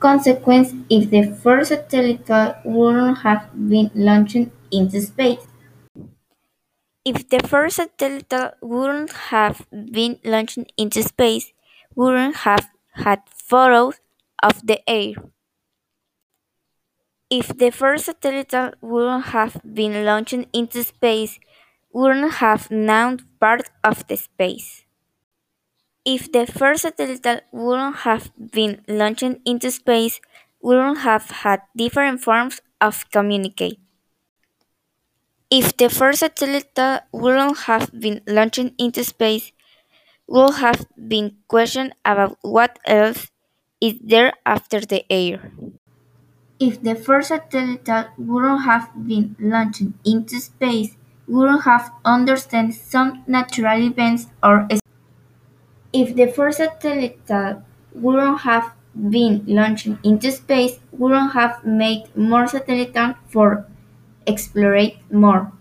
consequence if the first satellite wouldn't have been launched into space. If the first satellite wouldn't have been launched into space, wouldn't have had photos of the air. If the first satellite wouldn't have been launched into space, wouldn't have known part of the space. If the first satellite wouldn't have been launched into space, we wouldn't have had different forms of communicate. If the first satellite wouldn't have been launched into space, we would have been questioned about what else is there after the air. If the first satellite wouldn't have been launched into space, we wouldn't have understood some natural events or if the first satellite wouldn't have been launched into space, we would have made more satellites for explore more.